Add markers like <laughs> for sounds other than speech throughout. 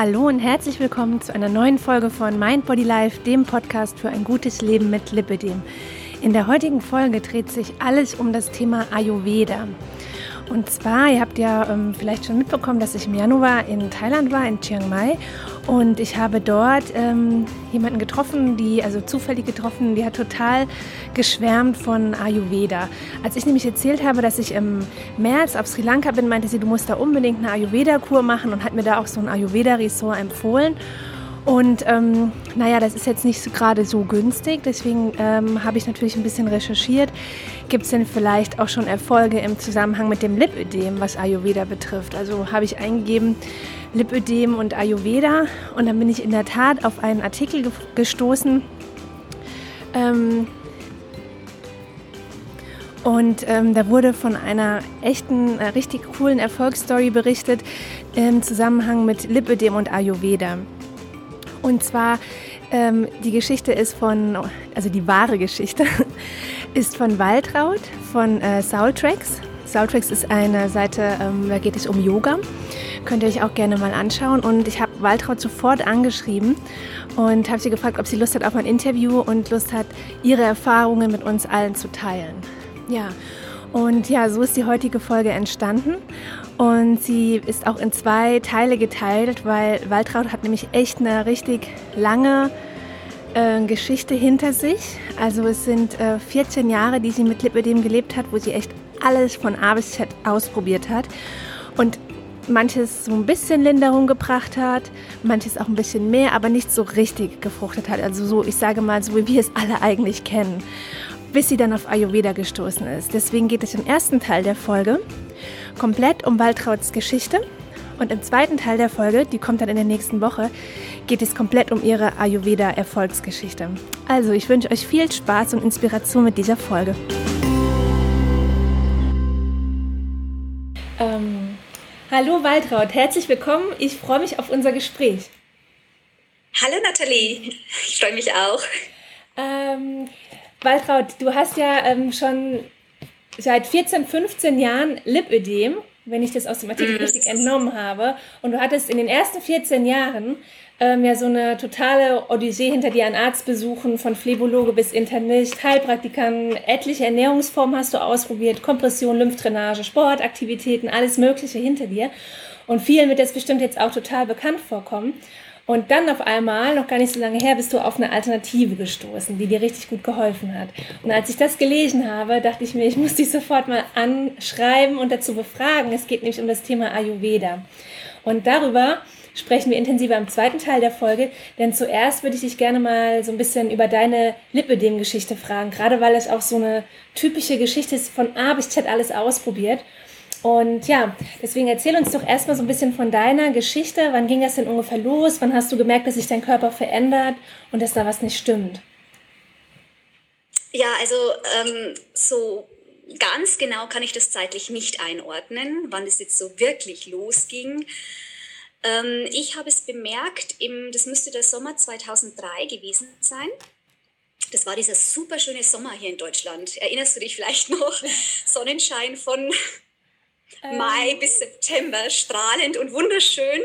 Hallo und herzlich willkommen zu einer neuen Folge von Mind Body Life, dem Podcast für ein gutes Leben mit Lipidem. In der heutigen Folge dreht sich alles um das Thema Ayurveda. Und zwar, ihr habt ja ähm, vielleicht schon mitbekommen, dass ich im Januar in Thailand war, in Chiang Mai. Und ich habe dort ähm, jemanden getroffen, die, also zufällig getroffen, die hat total geschwärmt von Ayurveda. Als ich nämlich erzählt habe, dass ich im März auf Sri Lanka bin, meinte sie, du musst da unbedingt eine Ayurveda-Kur machen und hat mir da auch so ein Ayurveda-Ressort empfohlen. Und ähm, naja, das ist jetzt nicht so, gerade so günstig, deswegen ähm, habe ich natürlich ein bisschen recherchiert. Gibt es denn vielleicht auch schon Erfolge im Zusammenhang mit dem Lipödem, was Ayurveda betrifft? Also habe ich eingegeben Lipödem und Ayurveda und dann bin ich in der Tat auf einen Artikel ge gestoßen. Ähm, und ähm, da wurde von einer echten, äh, richtig coolen Erfolgsstory berichtet im Zusammenhang mit Lipödem und Ayurveda. Und zwar, ähm, die Geschichte ist von, also die wahre Geschichte, <laughs> ist von Waltraud, von äh, Soultracks. Soultracks ist eine Seite, ähm, da geht es um Yoga. Könnt ihr euch auch gerne mal anschauen. Und ich habe Waltraud sofort angeschrieben und habe sie gefragt, ob sie Lust hat auf ein Interview und Lust hat, ihre Erfahrungen mit uns allen zu teilen. Ja, und ja, so ist die heutige Folge entstanden. Und sie ist auch in zwei Teile geteilt, weil Waltraud hat nämlich echt eine richtig lange äh, Geschichte hinter sich. Also es sind äh, 14 Jahre, die sie mit Lipödem gelebt hat, wo sie echt alles von A bis Z ausprobiert hat. Und manches so ein bisschen Linderung gebracht hat, manches auch ein bisschen mehr, aber nicht so richtig gefruchtet hat. Also so, ich sage mal, so wie wir es alle eigentlich kennen bis sie dann auf Ayurveda gestoßen ist. Deswegen geht es im ersten Teil der Folge komplett um Waltrauts Geschichte. Und im zweiten Teil der Folge, die kommt dann in der nächsten Woche, geht es komplett um ihre Ayurveda-Erfolgsgeschichte. Also, ich wünsche euch viel Spaß und Inspiration mit dieser Folge. Ähm, hallo Waltraud, herzlich willkommen. Ich freue mich auf unser Gespräch. Hallo Nathalie, ich freue mich auch. Ähm, Waltraud, du hast ja ähm, schon seit 14, 15 Jahren Lipödem, wenn ich das aus dem Artikel mm. richtig entnommen habe. Und du hattest in den ersten 14 Jahren ähm, ja so eine totale Odyssee hinter dir an Arztbesuchen, von Phlebologe bis Internist, Heilpraktikern, etliche Ernährungsformen hast du ausprobiert, Kompression, Lymphdrainage, Sportaktivitäten, alles Mögliche hinter dir. Und vielen wird das bestimmt jetzt auch total bekannt vorkommen. Und dann auf einmal, noch gar nicht so lange her, bist du auf eine Alternative gestoßen, die dir richtig gut geholfen hat. Und als ich das gelesen habe, dachte ich mir, ich muss dich sofort mal anschreiben und dazu befragen. Es geht nämlich um das Thema Ayurveda. Und darüber sprechen wir intensiver im zweiten Teil der Folge, denn zuerst würde ich dich gerne mal so ein bisschen über deine Lipödem-Geschichte fragen, gerade weil es auch so eine typische Geschichte ist, von A bis Z alles ausprobiert. Und ja, deswegen erzähl uns doch erstmal so ein bisschen von deiner Geschichte. Wann ging das denn ungefähr los? Wann hast du gemerkt, dass sich dein Körper verändert und dass da was nicht stimmt? Ja, also ähm, so ganz genau kann ich das zeitlich nicht einordnen, wann es jetzt so wirklich losging. Ähm, ich habe es bemerkt, im, das müsste der Sommer 2003 gewesen sein. Das war dieser super schöne Sommer hier in Deutschland. Erinnerst du dich vielleicht noch? Sonnenschein von Mai ähm. bis September, strahlend und wunderschön.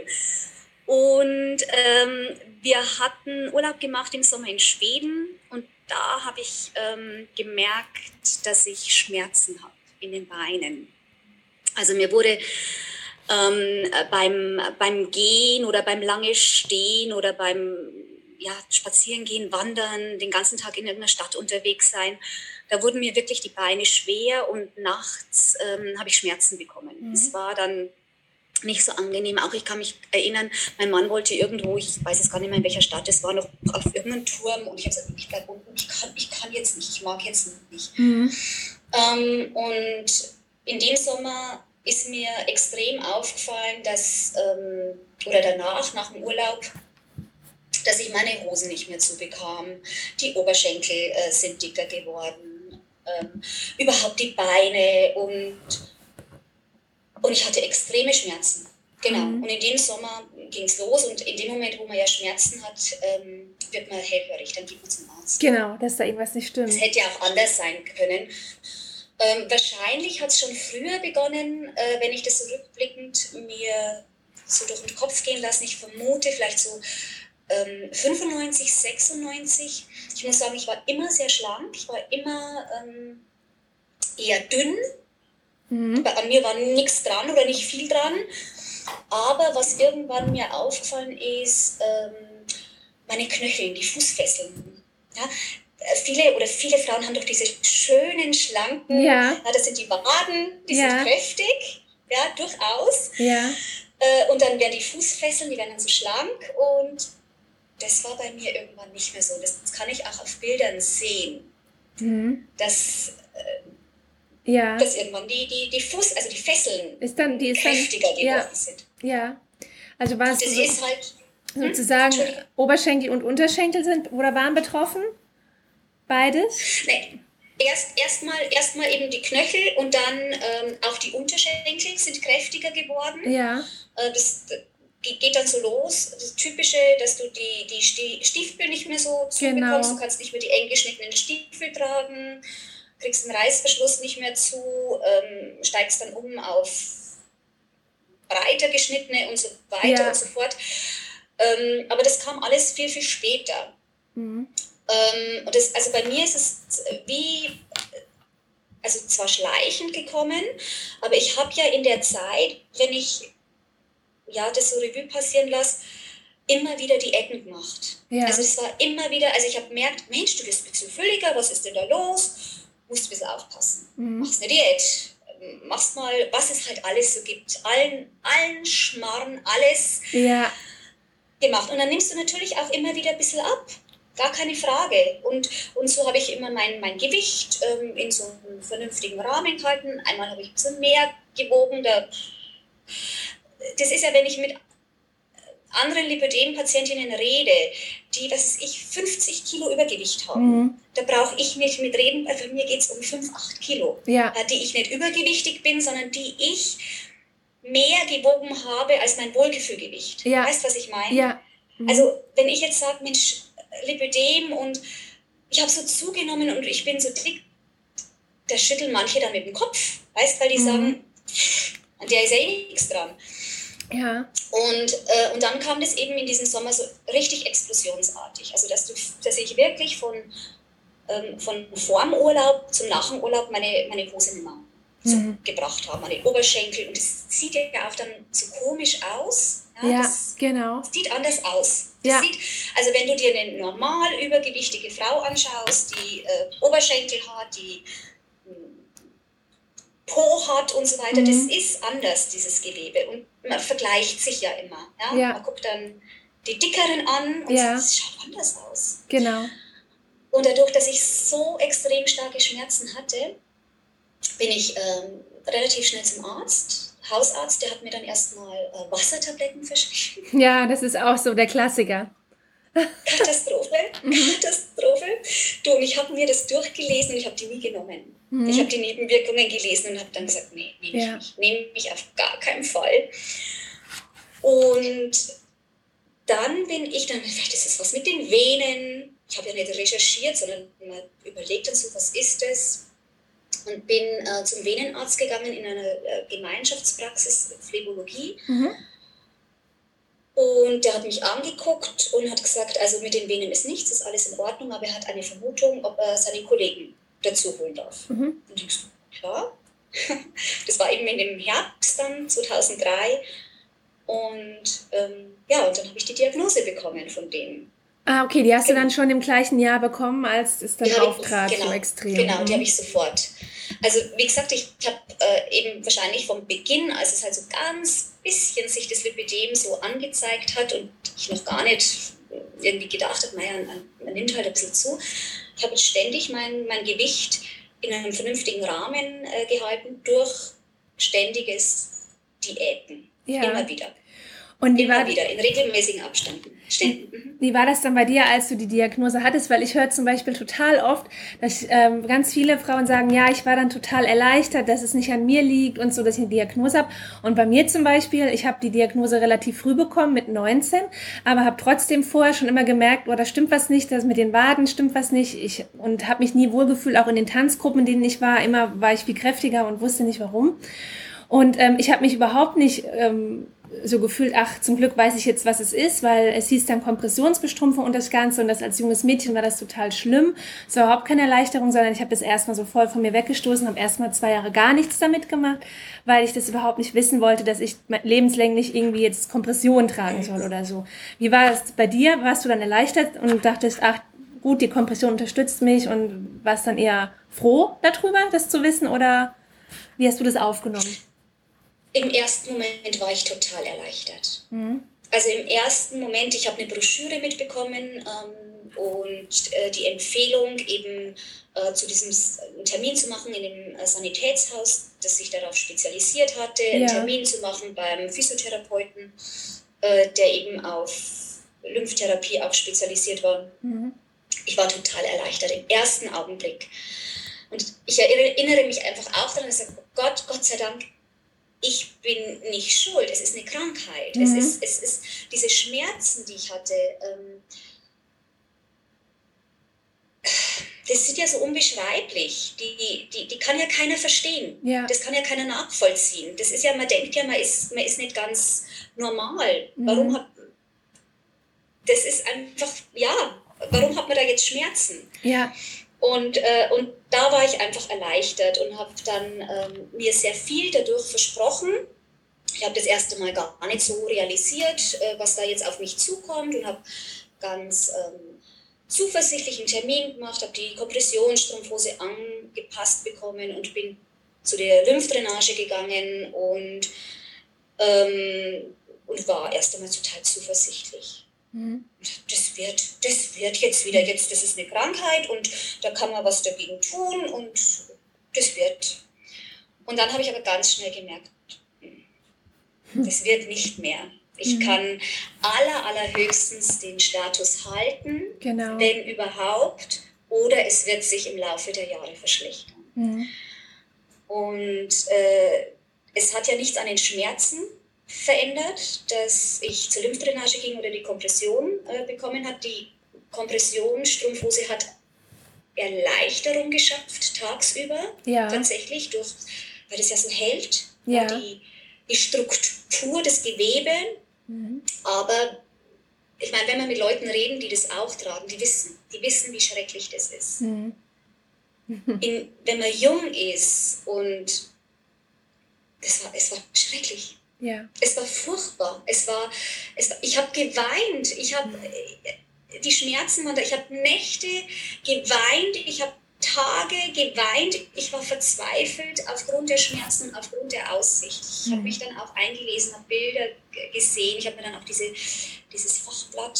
Und ähm, wir hatten Urlaub gemacht im Sommer in Schweden und da habe ich ähm, gemerkt, dass ich Schmerzen habe in den Beinen. Also mir wurde ähm, beim, beim Gehen oder beim lange Stehen oder beim ja, Spazierengehen, Wandern, den ganzen Tag in irgendeiner Stadt unterwegs sein, da wurden mir wirklich die Beine schwer und nachts ähm, habe ich Schmerzen bekommen. Mhm. Es war dann nicht so angenehm. Auch ich kann mich erinnern, mein Mann wollte irgendwo, ich weiß jetzt gar nicht mehr in welcher Stadt, es war noch auf irgendeinem Turm und ich habe gesagt, ich bleibe unten, ich kann, ich kann jetzt nicht, ich mag jetzt nicht. Mhm. Ähm, und in dem Sommer ist mir extrem aufgefallen, dass, ähm, oder danach, nach dem Urlaub, dass ich meine Hosen nicht mehr zubekam. Die Oberschenkel äh, sind dicker geworden ähm, überhaupt die Beine und, und ich hatte extreme Schmerzen. Genau. Mhm. Und in dem Sommer ging es los und in dem Moment, wo man ja Schmerzen hat, ähm, wird man hellhörig, dann geht man zum Arzt. Genau, dass da irgendwas nicht stimmt. Es hätte ja auch anders sein können. Ähm, wahrscheinlich hat es schon früher begonnen, äh, wenn ich das rückblickend mir so durch den Kopf gehen lassen. Ich vermute vielleicht so ähm, 95, 96. Ich muss sagen, ich war immer sehr schlank. Ich war immer ähm, eher dünn. Mhm. An mir war nichts dran oder nicht viel dran. Aber was irgendwann mir aufgefallen ist, ähm, meine Knöchel, die Fußfesseln. Ja, viele oder viele Frauen haben doch diese schönen, schlanken, ja. ja das sind die Waden, die ja. sind kräftig, ja, durchaus. Ja. Äh, und dann werden die Fußfesseln, die werden dann so schlank und das war bei mir irgendwann nicht mehr so. Das, kann ich auch auf Bildern sehen. Mhm. Dass, äh, ja. dass irgendwann die, die, die Fuß, also die Fesseln ist dann, die ist kräftiger dann, geworden ja. sind. Ja. Also war es so, halt hm? sozusagen Oberschenkel und Unterschenkel sind oder waren betroffen? Beides? Nee. Erst erstmal erst eben die Knöchel und dann ähm, auch die Unterschenkel sind kräftiger geworden. Ja. Äh, das, geht dann so los. Das Typische, dass du die, die Stiefel nicht mehr so zubekommst. Genau. Du kannst nicht mehr die eng geschnittenen Stiefel tragen, kriegst den Reißverschluss nicht mehr zu, ähm, steigst dann um auf breiter geschnittene und so weiter ja. und so fort. Ähm, aber das kam alles viel, viel später. Mhm. Ähm, und das, also bei mir ist es wie, also zwar schleichend gekommen, aber ich habe ja in der Zeit, wenn ich ja, das so Revue passieren lasse, immer wieder die Ecken gemacht. Ja. Also es war immer wieder, also ich habe gemerkt, Mensch, du bist ein bisschen fülliger, was ist denn da los? Musst ein bisschen aufpassen. Mhm. Machst eine Diät, machst mal, was es halt alles so gibt. Allen, allen Schmarrn, alles ja. gemacht. Und dann nimmst du natürlich auch immer wieder ein bisschen ab. Gar keine Frage. Und, und so habe ich immer mein, mein Gewicht ähm, in so einem vernünftigen Rahmen gehalten. Einmal habe ich ein bisschen mehr gewogen. Da, das ist ja, wenn ich mit anderen Lipödem-Patientinnen rede, die, was ich, 50 Kilo Übergewicht haben, mhm. da brauche ich nicht mit reden, weil bei mir geht es um 5, 8 Kilo, ja. die ich nicht übergewichtig bin, sondern die ich mehr gewogen habe als mein Wohlgefühlgewicht. Ja. Weißt du, was ich meine? Ja. Mhm. Also, wenn ich jetzt sage, Mensch, Lipödem und ich habe so zugenommen und ich bin so dick, da schütteln manche dann mit dem Kopf, weißt weil die mhm. sagen, an der ist ja eh nichts dran. Ja. Und, äh, und dann kam das eben in diesem Sommer so richtig explosionsartig. Also, dass, du, dass ich wirklich von, ähm, von vorm Urlaub zum nach dem Urlaub meine, meine Hose nicht mehr so mhm. gebracht habe, meine Oberschenkel. Und das sieht ja auch dann so komisch aus. Ja, ja das, genau. Das sieht anders aus. Ja. Sieht, also wenn du dir eine normal übergewichtige Frau anschaust, die äh, Oberschenkel hat, die Po hat und so weiter, mhm. das ist anders, dieses Gewebe. Und man vergleicht sich ja immer. Ja? ja. Man guckt dann die dickeren an und ja. es schaut anders aus. Genau. Und dadurch, dass ich so extrem starke Schmerzen hatte, bin ich ähm, relativ schnell zum Arzt. Hausarzt, der hat mir dann erstmal äh, Wassertabletten verschrieben. Ja, das ist auch so der Klassiker. Katastrophe. <laughs> Katastrophe. Du, und ich habe mir das durchgelesen und ich habe die nie genommen. Mhm. Ich habe die Nebenwirkungen gelesen und habe dann gesagt, nee, nehme ich ja. nicht. Nehme ich auf gar keinen Fall. Und dann bin ich dann, vielleicht ist es was mit den Venen. Ich habe ja nicht recherchiert, sondern man überlegt dann so, was ist das? Und bin äh, zum Venenarzt gegangen in einer äh, Gemeinschaftspraxis Phlebologie. Mhm und der hat mich angeguckt und hat gesagt, also mit den Venen ist nichts, ist alles in Ordnung, aber er hat eine Vermutung, ob er seine Kollegen dazu holen darf. Mhm. Und ich so, klar. <laughs> Das war eben in dem Herbst dann, 2003. Und ähm, ja, und dann habe ich die Diagnose bekommen von denen. Ah, okay, die hast genau. du dann schon im gleichen Jahr bekommen, als es dann auftrat, genau, so extrem. Genau, die mhm. habe ich sofort. Also wie gesagt, ich habe äh, eben wahrscheinlich vom Beginn, als es halt so ganz bisschen sich das Lipidem so angezeigt hat und ich noch gar nicht irgendwie gedacht habe, naja, man nimmt halt ein bisschen zu. Ich habe ständig mein, mein Gewicht in einem vernünftigen Rahmen äh, gehalten durch ständiges Diäten. Ja. Immer wieder. Und Immer wieder, in regelmäßigen Abständen. Mhm. Wie war das dann bei dir, als du die Diagnose hattest? Weil ich höre zum Beispiel total oft, dass ähm, ganz viele Frauen sagen, ja, ich war dann total erleichtert, dass es nicht an mir liegt und so, dass ich eine Diagnose habe. Und bei mir zum Beispiel, ich habe die Diagnose relativ früh bekommen, mit 19, aber habe trotzdem vorher schon immer gemerkt, oh, da stimmt was nicht, das mit den Waden stimmt was nicht. Ich, und habe mich nie wohlgefühlt, auch in den Tanzgruppen, in denen ich war, immer war ich viel kräftiger und wusste nicht warum. Und ähm, ich habe mich überhaupt nicht... Ähm, so gefühlt, ach, zum Glück weiß ich jetzt, was es ist, weil es hieß dann Kompressionsbestrumpfung und das Ganze und das als junges Mädchen war das total schlimm. Es war überhaupt keine Erleichterung, sondern ich habe das erstmal so voll von mir weggestoßen, habe erstmal zwei Jahre gar nichts damit gemacht, weil ich das überhaupt nicht wissen wollte, dass ich lebenslänglich irgendwie jetzt Kompression tragen soll oder so. Wie war es bei dir? Warst du dann erleichtert und dachtest, ach, gut, die Kompression unterstützt mich und warst dann eher froh darüber, das zu wissen oder wie hast du das aufgenommen? Im ersten Moment war ich total erleichtert. Mhm. Also im ersten Moment, ich habe eine Broschüre mitbekommen ähm, und äh, die Empfehlung eben äh, zu diesem Termin zu machen in dem äh, Sanitätshaus, das sich darauf spezialisiert hatte, ja. einen Termin zu machen beim Physiotherapeuten, äh, der eben auf Lymphtherapie auch spezialisiert war. Mhm. Ich war total erleichtert im ersten Augenblick. Und ich erinnere mich einfach auch daran, dass ich sage, oh Gott, Gott sei Dank, ich bin nicht schuld, es ist eine Krankheit. Mhm. Es, ist, es ist diese Schmerzen, die ich hatte. Ähm, das sind ja so unbeschreiblich. Die, die, die kann ja keiner verstehen. Ja. Das kann ja keiner nachvollziehen. Das ist ja, man denkt ja, man ist, man ist nicht ganz normal. Mhm. Warum hat. Das ist einfach, ja, warum hat man da jetzt Schmerzen? Ja. Und, äh, und da war ich einfach erleichtert und habe dann ähm, mir sehr viel dadurch versprochen. Ich habe das erste Mal gar nicht so realisiert, äh, was da jetzt auf mich zukommt und habe ganz ähm, zuversichtlich einen Termin gemacht, habe die Kompressionsstrumpfhose angepasst bekommen und bin zu der Lymphdrainage gegangen und, ähm, und war erst einmal total zuversichtlich. Mhm. Das wird, das wird jetzt wieder, jetzt, das ist eine Krankheit und da kann man was dagegen tun und das wird. Und dann habe ich aber ganz schnell gemerkt, hm, das wird nicht mehr. Ich mhm. kann aller, allerhöchstens den Status halten, genau. wenn überhaupt, oder es wird sich im Laufe der Jahre verschlechtern. Mhm. Und äh, es hat ja nichts an den Schmerzen verändert, dass ich zur Lymphdrainage ging oder die Kompression äh, bekommen hat. Die Kompressionsstrumpfhose hat Erleichterung geschafft tagsüber, ja. tatsächlich, durch, weil das ja so hält, ja. die, die Struktur, das Gewebe. Mhm. Aber ich meine, wenn wir mit Leuten reden, die das auch tragen, die wissen, die wissen, wie schrecklich das ist. Mhm. <laughs> In, wenn man jung ist und das war, es war schrecklich. Ja. Es war furchtbar. Es war, es war ich habe geweint. Ich habe die Schmerzen waren da. Ich habe Nächte geweint. Ich habe Tage geweint. Ich war verzweifelt aufgrund der Schmerzen und aufgrund der Aussicht. Ich habe mhm. mich dann auch eingelesen, habe Bilder gesehen. Ich habe mir dann auch diese, dieses Fachblatt.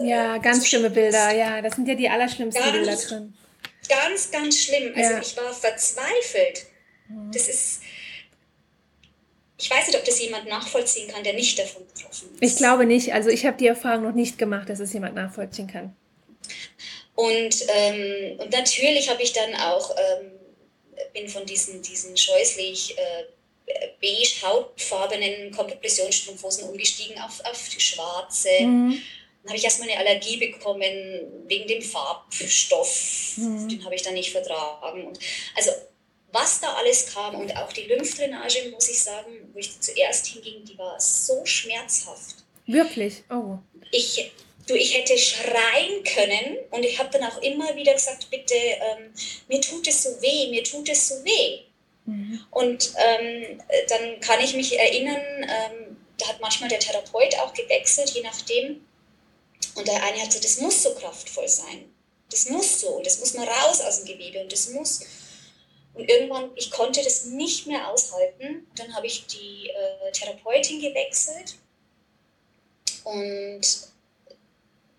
Äh, ja, ganz schlimme Bilder. Ja, das sind ja die allerschlimmsten ganz, Bilder drin. Ganz, ganz schlimm. Also ja. ich war verzweifelt. Mhm. Das ist ich weiß nicht, ob das jemand nachvollziehen kann, der nicht davon betroffen ist. Ich glaube nicht. Also ich habe die Erfahrung noch nicht gemacht, dass es jemand nachvollziehen kann. Und, ähm, und natürlich habe ich dann auch, ähm, bin von diesen, diesen scheußlich äh, beige hautfarbenen Kompressionsstrumpfhosen umgestiegen auf, auf schwarze. Mhm. Dann habe ich erstmal eine Allergie bekommen wegen dem Farbstoff. Mhm. Den habe ich dann nicht vertragen. Und also was da alles kam und auch die Lymphdrainage, muss ich sagen, wo ich zuerst hinging, die war so schmerzhaft. Wirklich? Oh. Ich, du, ich hätte schreien können und ich habe dann auch immer wieder gesagt, bitte, ähm, mir tut es so weh, mir tut es so weh. Mhm. Und ähm, dann kann ich mich erinnern, ähm, da hat manchmal der Therapeut auch gewechselt, je nachdem. Und der eine hat gesagt, das muss so kraftvoll sein. Das muss so und das muss mal raus aus dem Gewebe und das muss und irgendwann, ich konnte das nicht mehr aushalten. Dann habe ich die äh, Therapeutin gewechselt. Und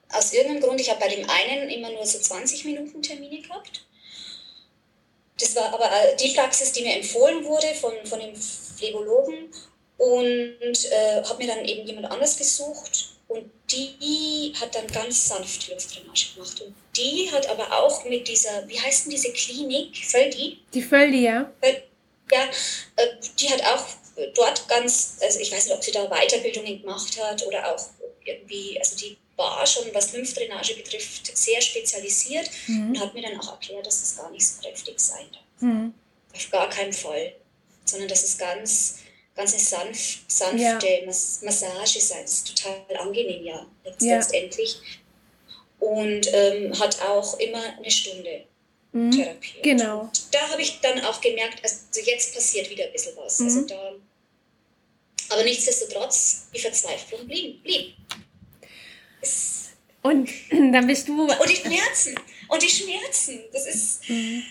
aus irgendeinem Grund, ich habe bei dem einen immer nur so 20 Minuten Termine gehabt. Das war aber äh, die Praxis, die mir empfohlen wurde von, von dem Phlebologen. Und äh, habe mir dann eben jemand anders gesucht. Und die hat dann ganz sanft Lymphdrainage gemacht. Und die hat aber auch mit dieser, wie heißt denn diese Klinik? Völdi? Die Völdi, ja. Ja, äh, die hat auch dort ganz, also ich weiß nicht, ob sie da Weiterbildungen gemacht hat oder auch irgendwie, also die war schon, was Lymphdrainage betrifft, sehr spezialisiert mhm. und hat mir dann auch erklärt, dass es gar nicht so kräftig sein darf. Mhm. Auf gar keinen Fall. Sondern dass es ganz ganz sanft, sanfte ja. Mas Massage sein. Das ist total angenehm, ja, letztendlich. Und ähm, hat auch immer eine Stunde mhm. Therapie. Genau. Und da habe ich dann auch gemerkt, also jetzt passiert wieder ein bisschen was. Also mhm. Also da, aber nichtsdestotrotz, die Verzweiflung blieb. blieb. und <clears throat> dann bist du. Und die Schmerzen. Und die Schmerzen. Das ist. Mhm.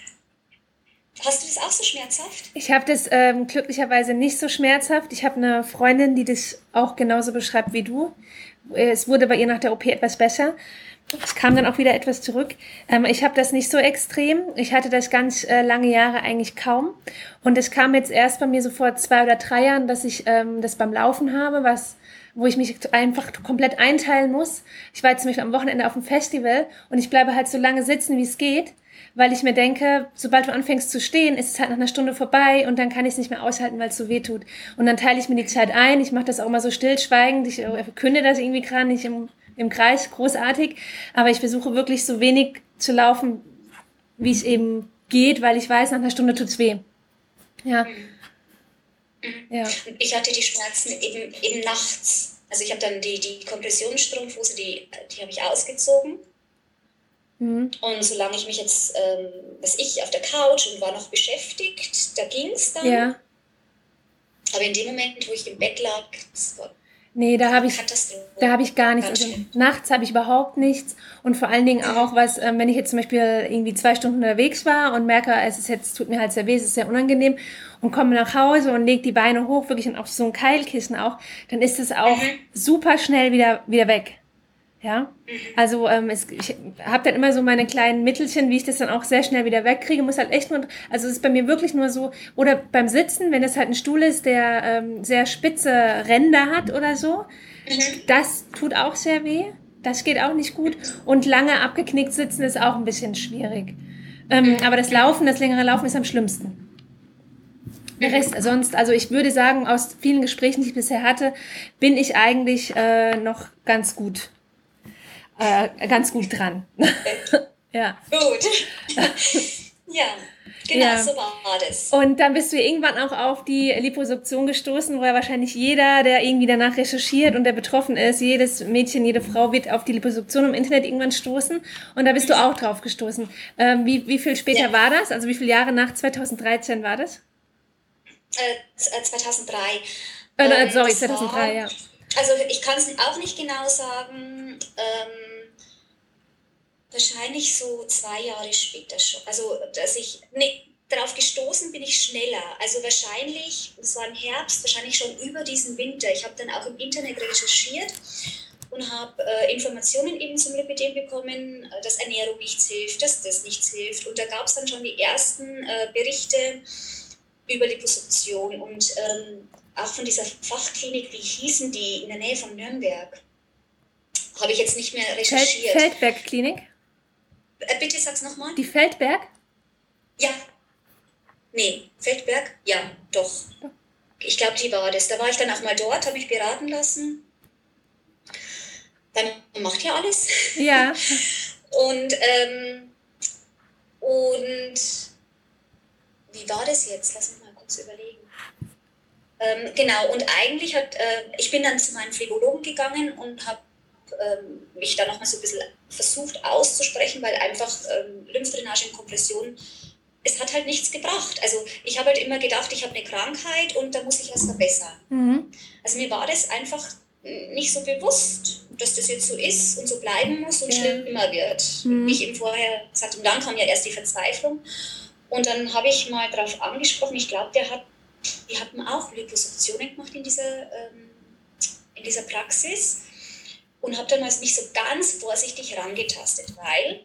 Hast du das auch so schmerzhaft? Ich habe das ähm, glücklicherweise nicht so schmerzhaft. Ich habe eine Freundin, die das auch genauso beschreibt wie du. Es wurde bei ihr nach der OP etwas besser. Es kam dann auch wieder etwas zurück. Ähm, ich habe das nicht so extrem. Ich hatte das ganz äh, lange Jahre eigentlich kaum. Und es kam jetzt erst bei mir so vor zwei oder drei Jahren, dass ich ähm, das beim Laufen habe, was wo ich mich einfach komplett einteilen muss. Ich war jetzt zum Beispiel am Wochenende auf dem Festival und ich bleibe halt so lange sitzen, wie es geht, weil ich mir denke, sobald du anfängst zu stehen, ist es halt nach einer Stunde vorbei und dann kann ich es nicht mehr aushalten, weil es so weh tut. Und dann teile ich mir die Zeit ein. Ich mache das auch immer so stillschweigend. Ich äh, verkünde das irgendwie gerade nicht im im Kreis, großartig. Aber ich versuche wirklich so wenig zu laufen, wie es eben geht, weil ich weiß, nach einer Stunde tut es weh. Ja. Mhm. ja. Ich hatte die Schmerzen eben, eben nachts. Also ich habe dann die, die Kompressionsstrumpfhose, die, die habe ich ausgezogen. Mhm. Und solange ich mich jetzt, ähm, was ich, auf der Couch und war noch beschäftigt, da ging es dann. Ja. Aber in dem Moment, wo ich im Bett lag, das war Nee, da habe ich, da habe ich gar nichts. Also nachts habe ich überhaupt nichts. Und vor allen Dingen auch, was, ähm, wenn ich jetzt zum Beispiel irgendwie zwei Stunden unterwegs war und merke, es ist jetzt, tut mir halt sehr weh, es ist sehr unangenehm und komme nach Hause und lege die Beine hoch, wirklich auf so ein Keilkissen auch, dann ist es auch mhm. super schnell wieder, wieder weg. Ja, also ähm, es, ich habe dann immer so meine kleinen Mittelchen, wie ich das dann auch sehr schnell wieder wegkriege. Muss halt echt nur, also es ist bei mir wirklich nur so, oder beim Sitzen, wenn es halt ein Stuhl ist, der ähm, sehr spitze Ränder hat oder so, mhm. das tut auch sehr weh. Das geht auch nicht gut. Und lange abgeknickt sitzen ist auch ein bisschen schwierig. Ähm, mhm. aber das Laufen, das längere Laufen ist am schlimmsten. Der Rest, sonst, also ich würde sagen, aus vielen Gesprächen, die ich bisher hatte, bin ich eigentlich äh, noch ganz gut äh, ganz gut dran. <laughs> ja. Gut. <laughs> ja. Genau, ja. so war das. Und dann bist du irgendwann auch auf die Liposuktion gestoßen, wo ja wahrscheinlich jeder, der irgendwie danach recherchiert und der betroffen ist, jedes Mädchen, jede Frau wird auf die Liposuktion im Internet irgendwann stoßen. Und da bist du auch drauf gestoßen. Ähm, wie, wie viel später ja. war das? Also wie viele Jahre nach 2013 war das? Äh, 2003. Äh, äh, ähm, sorry, 2003, war, ja. Also ich kann es auch nicht genau sagen. Ähm, wahrscheinlich so zwei Jahre später schon. Also, dass ich, nee, darauf gestoßen bin ich schneller. Also wahrscheinlich, es war im Herbst, wahrscheinlich schon über diesen Winter. Ich habe dann auch im Internet recherchiert und habe äh, Informationen eben zum Lipidem bekommen, äh, dass Ernährung nichts hilft, dass das nichts hilft. Und da gab es dann schon die ersten äh, Berichte über Liposuktion und ähm, auch von dieser Fachklinik, wie hießen die, in der Nähe von Nürnberg. Habe ich jetzt nicht mehr recherchiert. Feldberg-Klinik? Äh, bitte sag's nochmal. Die Feldberg? Ja. Nee, Feldberg? Ja, doch. Ich glaube, die war das. Da war ich dann auch mal dort, habe mich beraten lassen. Dann macht ja alles. Ja. <laughs> und, ähm, und wie war das jetzt? Lass mich mal kurz überlegen. Ähm, genau, und eigentlich hat, äh, ich bin dann zu meinem Phlebologen gegangen und habe ähm, mich da nochmal so ein bisschen versucht auszusprechen, weil einfach ähm, Lymphdrainage und Kompression, es hat halt nichts gebracht. Also ich habe halt immer gedacht, ich habe eine Krankheit und da muss ich was verbessern. Mhm. Also mir war das einfach nicht so bewusst, dass das jetzt so ist und so bleiben muss und ja. schlimmer wird. Mhm. Ich eben vorher gesagt und dann kam ja erst die Verzweiflung. Und dann habe ich mal darauf angesprochen, ich glaube, der hat, die hatten auch Liposuktionen gemacht in dieser, ähm, in dieser Praxis und habe dann mal mich so ganz vorsichtig rangetastet, weil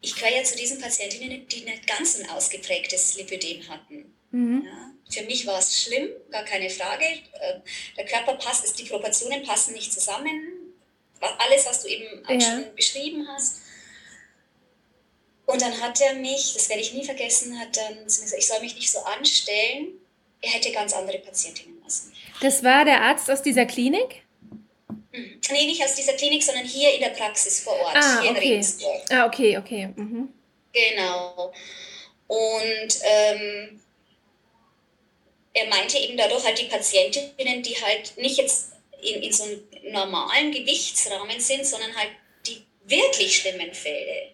ich gehöre ja zu diesen Patientinnen, die nicht ganz ein ausgeprägtes Lipödem hatten. Mhm. Ja, für mich war es schlimm, gar keine Frage. Ähm, der Körper passt, die Proportionen passen nicht zusammen. Alles, was du eben ja. schon beschrieben hast. Und dann hat er mich, das werde ich nie vergessen, hat dann gesagt, ich soll mich nicht so anstellen. Er hätte ganz andere Patientinnen. Das war der Arzt aus dieser Klinik? Mhm. Nee, nicht aus dieser Klinik, sondern hier in der Praxis vor Ort, ah, hier okay. in Regensburg. Ah, okay, okay. Mhm. Genau. Und ähm, er meinte eben dadurch halt die Patientinnen, die halt nicht jetzt in, in so einem normalen Gewichtsrahmen sind, sondern halt die wirklich schlimmen Fälle.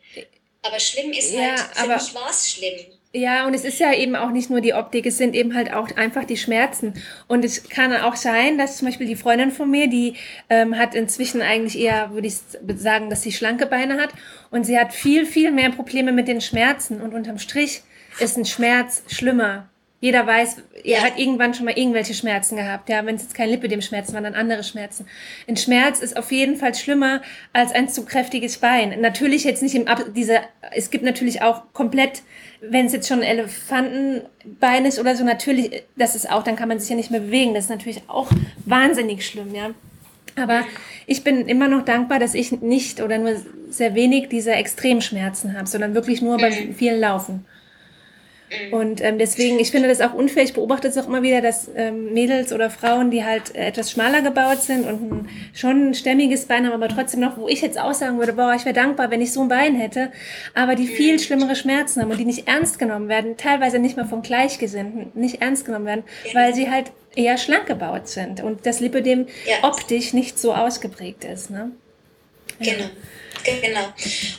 Aber schlimm ist ja, halt, für mich war es schlimm. Ja, und es ist ja eben auch nicht nur die Optik, es sind eben halt auch einfach die Schmerzen. Und es kann auch sein, dass zum Beispiel die Freundin von mir, die ähm, hat inzwischen eigentlich eher, würde ich sagen, dass sie schlanke Beine hat. Und sie hat viel, viel mehr Probleme mit den Schmerzen. Und unterm Strich ist ein Schmerz schlimmer jeder weiß, er hat irgendwann schon mal irgendwelche Schmerzen gehabt. Ja, wenn es jetzt kein Lipidem-Schmerzen waren, dann andere Schmerzen. Ein Schmerz ist auf jeden Fall schlimmer als ein zu kräftiges Bein. Natürlich jetzt nicht im Ab dieser, es gibt natürlich auch komplett, wenn es jetzt schon ein Elefantenbein ist oder so, natürlich, das ist auch, dann kann man sich ja nicht mehr bewegen. Das ist natürlich auch wahnsinnig schlimm, ja. Aber ich bin immer noch dankbar, dass ich nicht oder nur sehr wenig diese Extremschmerzen habe, sondern wirklich nur beim mhm. vielen Laufen. Mhm. Und ähm, deswegen, ich finde das auch unfair. Ich beobachte es auch immer wieder, dass ähm, Mädels oder Frauen, die halt äh, etwas schmaler gebaut sind und ein, schon ein stämmiges Bein haben, aber trotzdem noch, wo ich jetzt auch sagen würde, boah, ich wäre dankbar, wenn ich so ein Bein hätte, aber die viel mhm. schlimmere Schmerzen haben und die nicht ernst genommen werden, teilweise nicht mal von Gleichgesinnten nicht ernst genommen werden, weil sie halt eher schlank gebaut sind und das Lipödem ja. optisch nicht so ausgeprägt ist. Ne? Genau. Genau.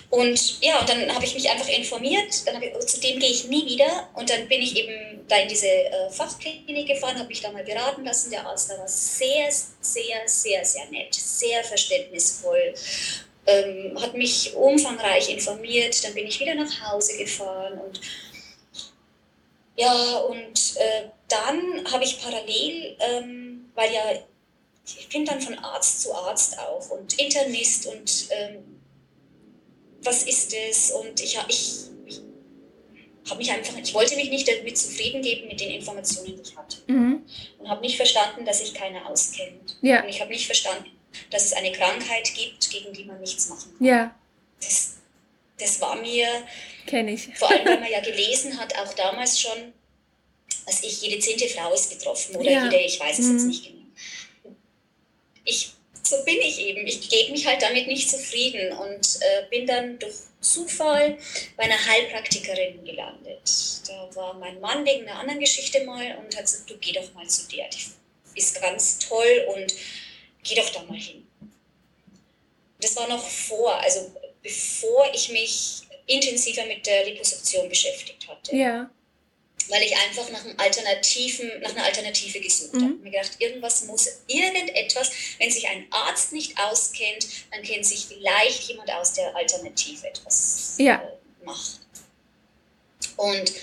Und ja, und dann habe ich mich einfach informiert. Dann ich, zu dem gehe ich nie wieder. Und dann bin ich eben da in diese äh, Fachklinik gefahren, habe mich da mal beraten lassen. Der Arzt da war sehr, sehr, sehr, sehr nett, sehr verständnisvoll. Ähm, hat mich umfangreich informiert. Dann bin ich wieder nach Hause gefahren und ja, und äh, dann habe ich parallel, ähm, weil ja ich bin dann von Arzt zu Arzt auch und Internist und ähm, was ist es? Und ich, ich, ich habe mich einfach, ich wollte mich nicht damit zufrieden geben mit den Informationen, die ich hatte. Mhm. Und habe nicht verstanden, dass sich keiner auskennt. Ja. Und ich habe nicht verstanden, dass es eine Krankheit gibt, gegen die man nichts machen kann. Ja. Das, das war mir. Kenne ich. Vor allem, weil man ja <laughs> gelesen hat, auch damals schon, dass ich jede zehnte Frau ist betroffen oder ja. jede, ich weiß es mhm. jetzt nicht genau. Ich so bin ich eben. Ich gebe mich halt damit nicht zufrieden und äh, bin dann durch Zufall bei einer Heilpraktikerin gelandet. Da war mein Mann wegen einer anderen Geschichte mal und hat gesagt, du geh doch mal zu der, die ist ganz toll und geh doch da mal hin. Das war noch vor, also bevor ich mich intensiver mit der Liposuktion beschäftigt hatte. Ja weil ich einfach nach, einem Alternativen, nach einer Alternative gesucht mhm. habe. Mir gedacht, irgendwas muss, irgendetwas, wenn sich ein Arzt nicht auskennt, dann kennt sich vielleicht jemand aus der Alternative etwas ja. äh, macht. Und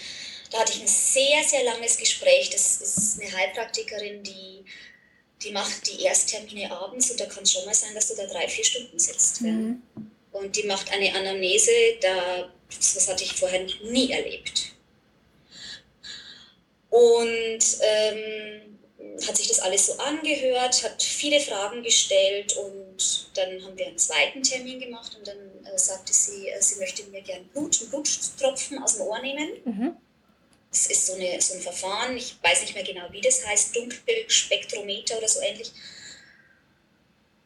da hatte ich ein sehr, sehr langes Gespräch. Das ist eine Heilpraktikerin, die, die macht die Ersttermine abends und da kann es schon mal sein, dass du da drei, vier Stunden sitzt. Mhm. Und die macht eine Anamnese, da, das hatte ich vorher nie erlebt und ähm, hat sich das alles so angehört, hat viele Fragen gestellt und dann haben wir einen zweiten Termin gemacht und dann äh, sagte sie, äh, sie möchte mir gerne Blut, einen Bluttropfen aus dem Ohr nehmen. Mhm. Das ist so, eine, so ein Verfahren, ich weiß nicht mehr genau, wie das heißt, Dunkelspektrometer oder so ähnlich.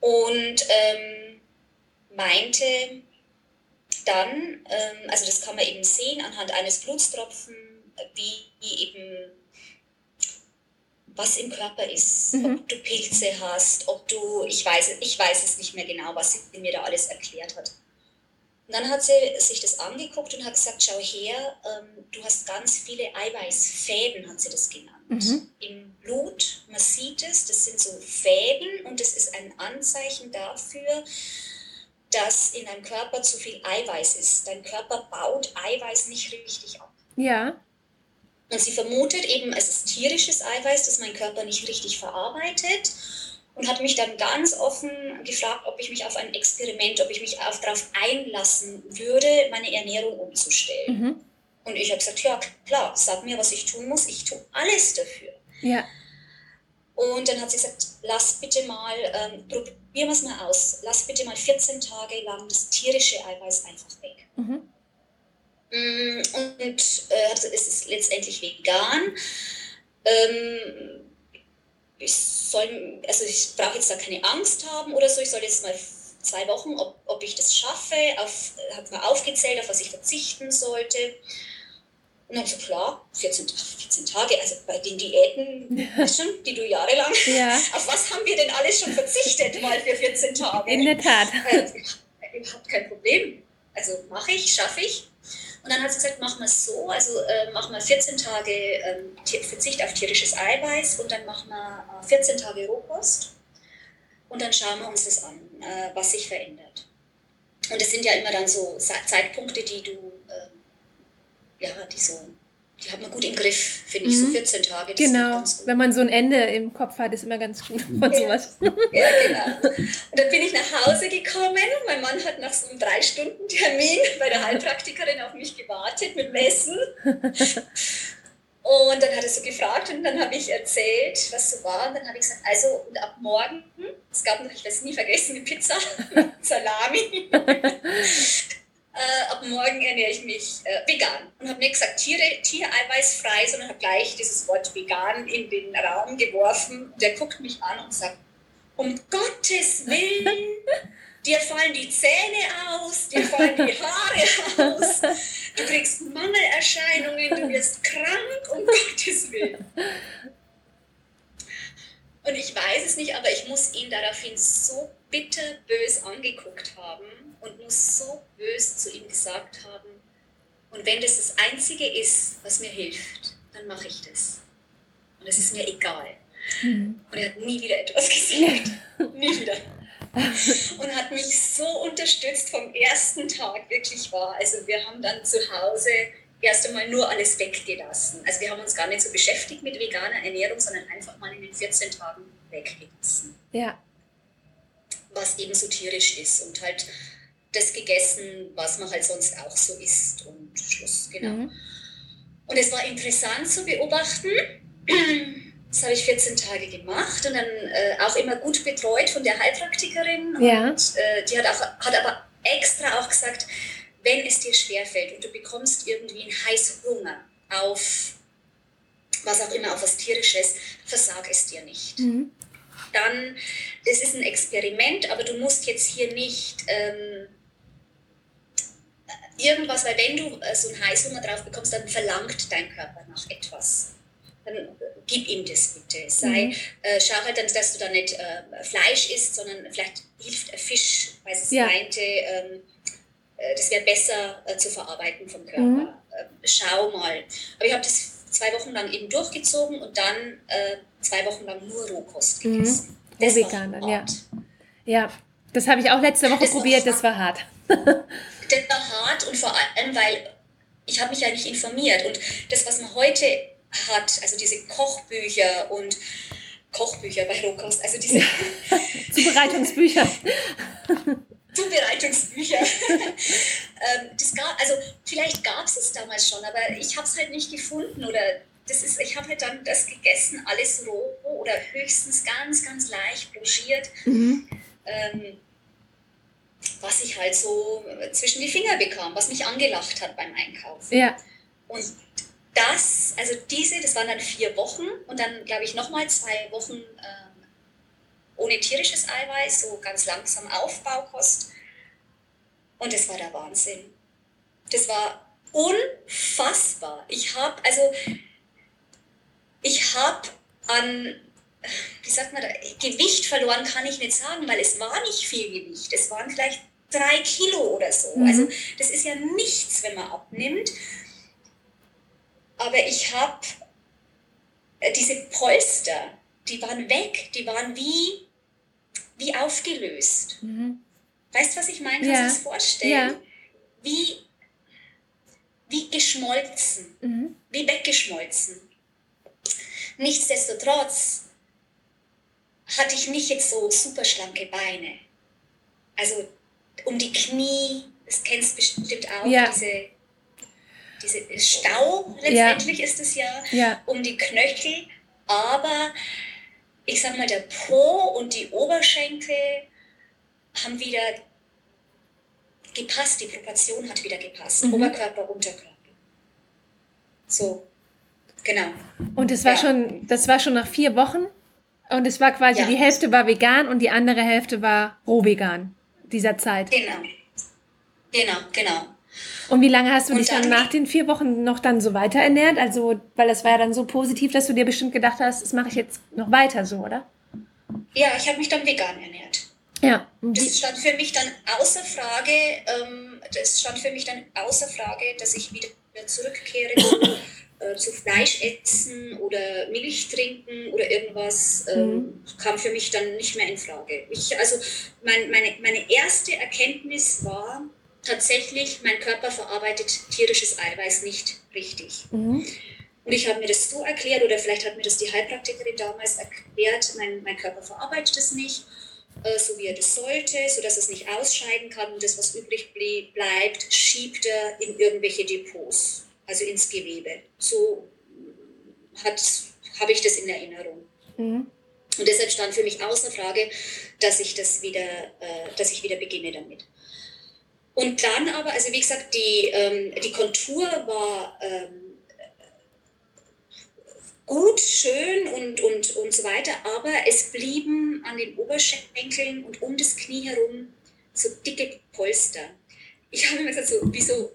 Und ähm, meinte dann, ähm, also das kann man eben sehen anhand eines Blutstropfen, wie eben was im Körper ist, mhm. ob du Pilze hast, ob du, ich weiß, ich weiß es nicht mehr genau, was sie mir da alles erklärt hat. Und dann hat sie sich das angeguckt und hat gesagt, schau her, ähm, du hast ganz viele Eiweißfäden, hat sie das genannt. Mhm. Im Blut, man sieht es, das sind so Fäden und es ist ein Anzeichen dafür, dass in deinem Körper zu viel Eiweiß ist. Dein Körper baut Eiweiß nicht richtig ab. Ja. Und sie vermutet eben, es ist tierisches Eiweiß, das mein Körper nicht richtig verarbeitet und hat mich dann ganz offen gefragt, ob ich mich auf ein Experiment, ob ich mich darauf einlassen würde, meine Ernährung umzustellen. Mhm. Und ich habe gesagt, ja klar, sag mir, was ich tun muss, ich tue alles dafür. Ja. Und dann hat sie gesagt, lass bitte mal, ähm, probieren wir es mal aus, lass bitte mal 14 Tage lang das tierische Eiweiß einfach weg. Mhm. Mm, und äh, es ist letztendlich vegan. Ähm, ich soll, also ich brauche jetzt da keine Angst haben oder so. Ich soll jetzt mal zwei Wochen, ob, ob ich das schaffe, auf, habe mal aufgezählt, auf was ich verzichten sollte. Und dann so, klar, 14, 14 Tage, also bei den Diäten, <laughs> schon, die du jahrelang, ja. auf was haben wir denn alles schon verzichtet mal für 14 Tage? In der Tat. Äh, überhaupt kein Problem. Also mache ich, schaffe ich. Und dann hat sie gesagt, machen wir es so, also äh, machen wir 14 Tage ähm, Verzicht auf tierisches Eiweiß und dann machen wir äh, 14 Tage Rohkost und dann schauen wir uns das an, äh, was sich verändert. Und das sind ja immer dann so Zeitpunkte, die du, äh, ja, die so die hat man gut im Griff, finde ich, mhm. so 14 Tage. genau, wenn man so ein Ende im Kopf hat, ist immer ganz gut von sowas. ja, genau. Und dann bin ich nach Hause gekommen. Mein Mann hat nach so einem drei Stunden Termin bei der Heilpraktikerin auf mich gewartet mit Messen. Und dann hat er so gefragt und dann habe ich erzählt, was so war. Und dann habe ich gesagt, also und ab morgen, es gab noch, ich werde es nie vergessen, eine Pizza <laughs> mit Salami. Äh, ab morgen ernähre ich mich äh, vegan. Und habe nicht gesagt Tiere, Tiereiweiß frei, sondern habe gleich dieses Wort vegan in den Raum geworfen. Der guckt mich an und sagt, um Gottes Willen, dir fallen die Zähne aus, dir fallen die Haare aus, du kriegst Mangelerscheinungen, du wirst krank, um Gottes Willen. Und ich weiß es nicht, aber ich muss ihn daraufhin so bitterbös angeguckt haben muss so bös zu ihm gesagt haben, und wenn das das Einzige ist, was mir hilft, dann mache ich das. Und es ist mir egal. Mhm. Und er hat nie wieder etwas gesagt. <laughs> nie wieder. Und hat mich so unterstützt vom ersten Tag, wirklich war. Also wir haben dann zu Hause erst einmal nur alles weggelassen. Also wir haben uns gar nicht so beschäftigt mit veganer Ernährung, sondern einfach mal in den 14 Tagen weggelassen. Ja. Was eben so tierisch ist und halt das gegessen, was man halt sonst auch so isst und Schluss, genau. Mhm. Und es war interessant zu beobachten. Das habe ich 14 Tage gemacht und dann äh, auch immer gut betreut von der Heilpraktikerin. Ja. Und äh, die hat, auch, hat aber extra auch gesagt, wenn es dir schwerfällt und du bekommst irgendwie einen Heißhunger auf was auch immer, auf was Tierisches, versag es dir nicht. Mhm. Dann, das ist ein Experiment, aber du musst jetzt hier nicht ähm, irgendwas, weil wenn du äh, so einen Heißhunger drauf bekommst, dann verlangt dein Körper nach etwas. Dann äh, gib ihm das bitte. Sei, mhm. äh, schau halt dann, dass du da nicht äh, Fleisch isst, sondern vielleicht hilft Fisch, weil es ja. meinte, ähm, äh, das wäre besser äh, zu verarbeiten vom Körper. Mhm. schau mal. Aber ich habe das zwei Wochen lang eben durchgezogen und dann zwei Wochen lang nur Rohkost mhm. gegessen. Mhm. Das vegan dann, ja. Ja, das habe ich auch letzte Woche das probiert, war das war hart. <laughs> das war hart und vor allem, weil ich habe mich ja nicht informiert. Und das, was man heute hat, also diese Kochbücher und Kochbücher bei Rohkost, also diese <laughs> Zubereitungsbücher. <laughs> Zubereitungsbücher. Ähm, das gab, also vielleicht gab es es damals schon, aber ich habe es halt nicht gefunden oder das ist, ich habe halt dann das gegessen, alles roh oder höchstens ganz, ganz leicht blanchiert. Mhm. Ähm, was ich halt so zwischen die Finger bekam, was mich angelacht hat beim Einkaufen. Ja. Und das, also diese, das waren dann vier Wochen und dann, glaube ich, nochmal zwei Wochen ähm, ohne tierisches Eiweiß, so ganz langsam Aufbaukost. Und das war der Wahnsinn. Das war unfassbar. Ich habe, also, ich habe an wie sagt man, Gewicht verloren kann ich nicht sagen, weil es war nicht viel Gewicht. Es waren vielleicht drei Kilo oder so. Mhm. Also das ist ja nichts, wenn man abnimmt. Aber ich habe äh, diese Polster, die waren weg, die waren wie, wie aufgelöst. Mhm. Weißt du, was ich meine? Kannst ja. du das vorstellen? Ja. Wie, wie geschmolzen, mhm. wie weggeschmolzen. Nichtsdestotrotz hatte ich nicht jetzt so super schlanke Beine. Also um die Knie, das kennst du bestimmt auch, ja. diese, diese Stau letztendlich ja. ist es ja, ja, um die Knöchel, aber ich sag mal, der Po und die Oberschenkel haben wieder gepasst, die Proportion hat wieder gepasst, mhm. Oberkörper, Unterkörper. So, genau. Und das war ja. schon, das war schon nach vier Wochen? Und es war quasi, ja. die Hälfte war vegan und die andere Hälfte war roh vegan dieser Zeit. Genau. Genau, genau. Und wie lange hast du und dich dann, dann nach den vier Wochen noch dann so weiter ernährt? Also, weil das war ja dann so positiv, dass du dir bestimmt gedacht hast, das mache ich jetzt noch weiter so, oder? Ja, ich habe mich dann vegan ernährt. Ja. Das stand für mich dann außer Frage, ähm, das stand für mich dann außer Frage, dass ich wieder zurückkehre äh, zu Fleisch essen oder Milch trinken oder irgendwas, ähm, mhm. kam für mich dann nicht mehr in Frage. Ich, also mein, meine, meine erste Erkenntnis war tatsächlich, mein Körper verarbeitet tierisches Eiweiß nicht richtig. Mhm. Und ich habe mir das so erklärt, oder vielleicht hat mir das die Heilpraktikerin damals erklärt, mein, mein Körper verarbeitet es nicht, äh, so wie er das sollte, sodass es nicht ausscheiden kann und das, was übrig bleibt, schiebt er in irgendwelche Depots also ins Gewebe. So habe ich das in Erinnerung. Mhm. Und deshalb stand für mich außer Frage, dass ich das wieder, äh, dass ich wieder beginne damit. Und dann aber, also wie gesagt, die, ähm, die Kontur war ähm, gut, schön und, und, und so weiter, aber es blieben an den Oberschenkeln und um das Knie herum so dicke Polster. Ich habe immer gesagt, so wie so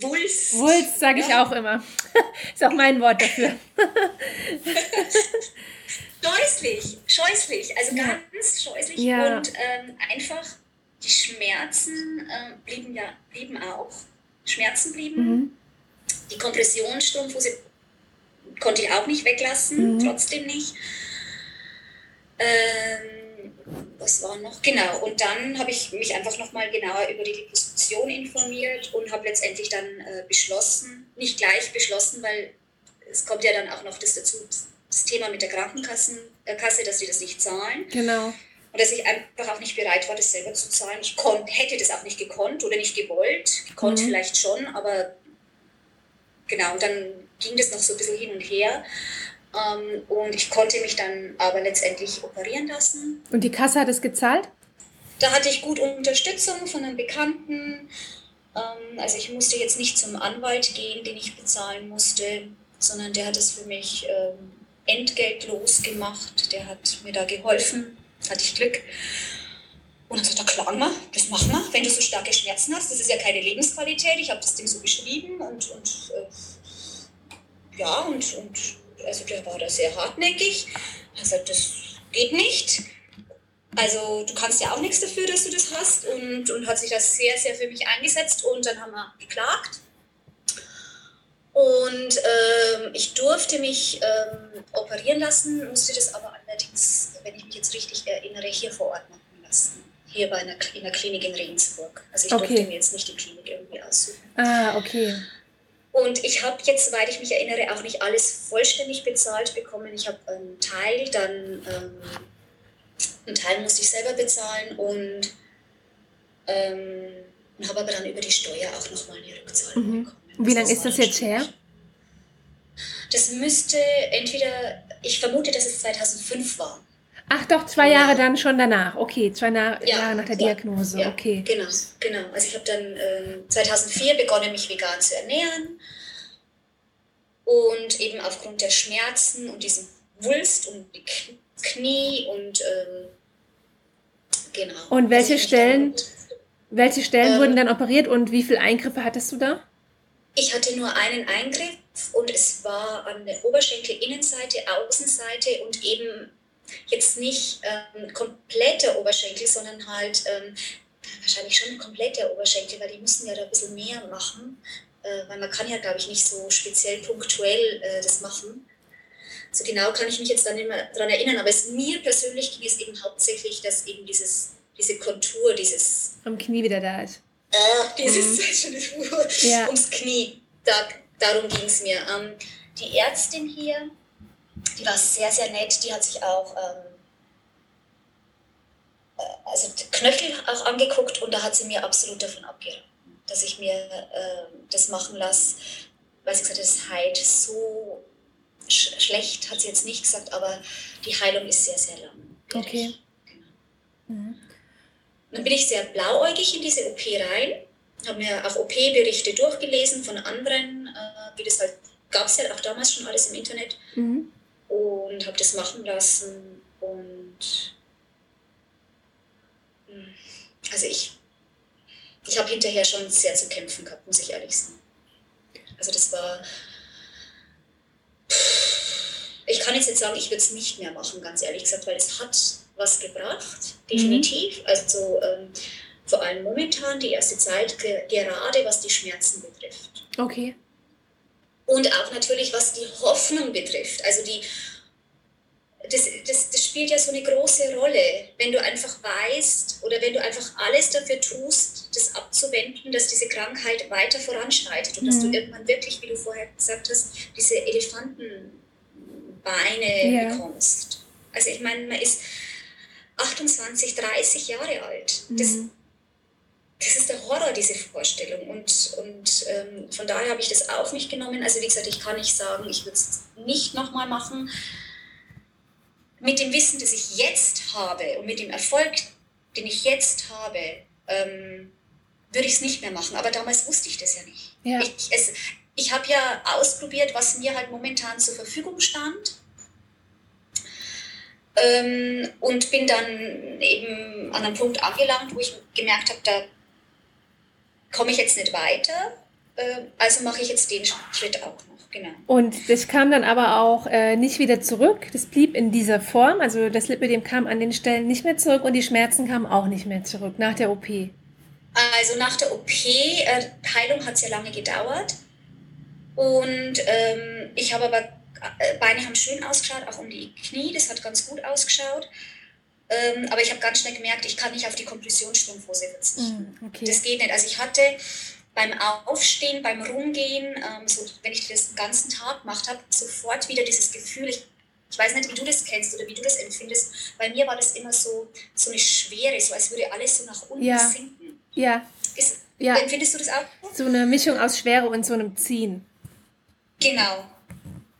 Wulst. Wulst sage ich ja. auch immer. <laughs> Ist auch mein Wort dafür. <laughs> scheußlich, scheußlich, also ja. ganz scheußlich ja. und ähm, einfach die Schmerzen äh, blieben ja blieben auch. Schmerzen blieben. Mhm. Die Kompressionsstrumpfhose konnte ich auch nicht weglassen, mhm. trotzdem nicht. Ähm, was war noch? Genau, und dann habe ich mich einfach nochmal genauer über die Liposuktion informiert und habe letztendlich dann äh, beschlossen, nicht gleich beschlossen, weil es kommt ja dann auch noch das dazu, das Thema mit der Krankenkasse, äh, dass sie das nicht zahlen. Genau. Und dass ich einfach auch nicht bereit war, das selber zu zahlen. Ich konnt, hätte das auch nicht gekonnt oder nicht gewollt. Konnte mhm. vielleicht schon, aber genau, dann ging das noch so ein bisschen hin und her. Ähm, und ich konnte mich dann aber letztendlich operieren lassen. Und die Kasse hat es gezahlt? Da hatte ich gut Unterstützung von einem Bekannten. Ähm, also ich musste jetzt nicht zum Anwalt gehen, den ich bezahlen musste, sondern der hat es für mich ähm, entgeltlos gemacht. Der hat mir da geholfen. Hatte ich Glück. Und dann sagt er, klagen wir, das machen wir, wenn du so starke Schmerzen hast. Das ist ja keine Lebensqualität. Ich habe das Ding so beschrieben und, und äh, ja, und, und also der war da sehr hartnäckig. Er sagt, das geht nicht. Also du kannst ja auch nichts dafür, dass du das hast und, und hat sich das sehr, sehr für mich eingesetzt und dann haben wir geklagt. Und ähm, ich durfte mich ähm, operieren lassen, musste das aber allerdings, wenn ich mich jetzt richtig erinnere, hier vor Ort machen lassen. Hier bei einer, in der Klinik in Regensburg. Also ich okay. durfte mir jetzt nicht die Klinik irgendwie aussuchen. Ah, okay. Und ich habe jetzt, soweit ich mich erinnere, auch nicht alles vollständig bezahlt bekommen. Ich habe einen Teil, dann ähm, einen Teil musste ich selber bezahlen und, ähm, habe aber dann über die Steuer auch nochmal eine Rückzahlung mhm. bekommen. Wie lange ist das jetzt her? Das müsste entweder, ich vermute, dass es 2005 war. Ach doch, zwei Jahre dann schon danach. Okay, zwei Na ja, Jahre nach der Diagnose. Ja, okay. Genau, genau. Also ich habe dann äh, 2004 begonnen, mich vegan zu ernähren. Und eben aufgrund der Schmerzen und diesem Wulst und die Knie und ähm, genau. Und welche also Stellen, welche Stellen ähm, wurden dann operiert und wie viele Eingriffe hattest du da? Ich hatte nur einen Eingriff und es war an der Oberschenkelinnenseite, Außenseite und eben jetzt nicht ähm, kompletter Oberschenkel, sondern halt ähm, wahrscheinlich schon kompletter Oberschenkel, weil die müssen ja da ein bisschen mehr machen, äh, weil man kann ja, glaube ich, nicht so speziell punktuell äh, das machen. So genau kann ich mich jetzt dann nicht mehr daran erinnern, aber es, mir persönlich ging es eben hauptsächlich, dass eben dieses, diese Kontur, dieses... Am Knie wieder da ist. Äh, dieses mhm. ja. ums Knie, da, darum ging es mir. Ähm, die Ärztin hier, die war sehr, sehr nett. Die hat sich auch ähm, äh, also Knöchel auch angeguckt und da hat sie mir absolut davon abgeraten, dass ich mir äh, das machen lasse, weil sie gesagt hat, das heilt so sch schlecht, hat sie jetzt nicht gesagt, aber die Heilung ist sehr, sehr lang. Okay. Genau. Mhm. Dann bin ich sehr blauäugig in diese OP rein, habe mir auch OP-Berichte durchgelesen von anderen, äh, wie das halt, gab es ja auch damals schon alles im Internet. Mhm und habe das machen lassen und hm, also ich ich habe hinterher schon sehr zu kämpfen gehabt, muss ich ehrlich sagen. Also das war, ich kann jetzt nicht sagen, ich würde es nicht mehr machen, ganz ehrlich gesagt, weil es hat was gebracht, definitiv. Mhm. Also ähm, vor allem momentan die erste Zeit, ge gerade was die Schmerzen betrifft. Okay. Und auch natürlich, was die Hoffnung betrifft. Also die, das, das, das spielt ja so eine große Rolle, wenn du einfach weißt oder wenn du einfach alles dafür tust, das abzuwenden, dass diese Krankheit weiter voranschreitet und mhm. dass du mhm. irgendwann wirklich, wie du vorher gesagt hast, diese Elefantenbeine ja. bekommst. Also ich meine, man ist 28, 30 Jahre alt. Das, mhm das ist der Horror, diese Vorstellung. Und, und ähm, von daher habe ich das auch nicht genommen. Also wie gesagt, ich kann nicht sagen, ich würde es nicht nochmal machen. Mit dem Wissen, das ich jetzt habe und mit dem Erfolg, den ich jetzt habe, ähm, würde ich es nicht mehr machen. Aber damals wusste ich das ja nicht. Ja. Ich, ich habe ja ausprobiert, was mir halt momentan zur Verfügung stand. Ähm, und bin dann eben an einem Punkt angelangt, wo ich gemerkt habe, da komme ich jetzt nicht weiter, äh, also mache ich jetzt den Schritt auch noch. Genau. Und das kam dann aber auch äh, nicht wieder zurück. Das blieb in dieser Form. Also das Lipödem kam an den Stellen nicht mehr zurück und die Schmerzen kamen auch nicht mehr zurück nach der OP. Also nach der OP, äh, Heilung hat sehr lange gedauert. Und ähm, ich habe aber, äh, Beine haben schön ausgeschaut, auch um die Knie, das hat ganz gut ausgeschaut. Ähm, aber ich habe ganz schnell gemerkt, ich kann nicht auf die Kompressionsstrumpfhose verzichten. Mm, okay. Das geht nicht. Also ich hatte beim Aufstehen, beim Rumgehen, ähm, so, wenn ich das den ganzen Tag gemacht habe, sofort wieder dieses Gefühl, ich, ich weiß nicht, wie du das kennst oder wie du das empfindest. Bei mir war das immer so, so eine Schwere, so als würde alles so nach unten ja. sinken. Ja. Ist, ja. Empfindest du das auch? So eine Mischung aus Schwere und so einem Ziehen. Genau.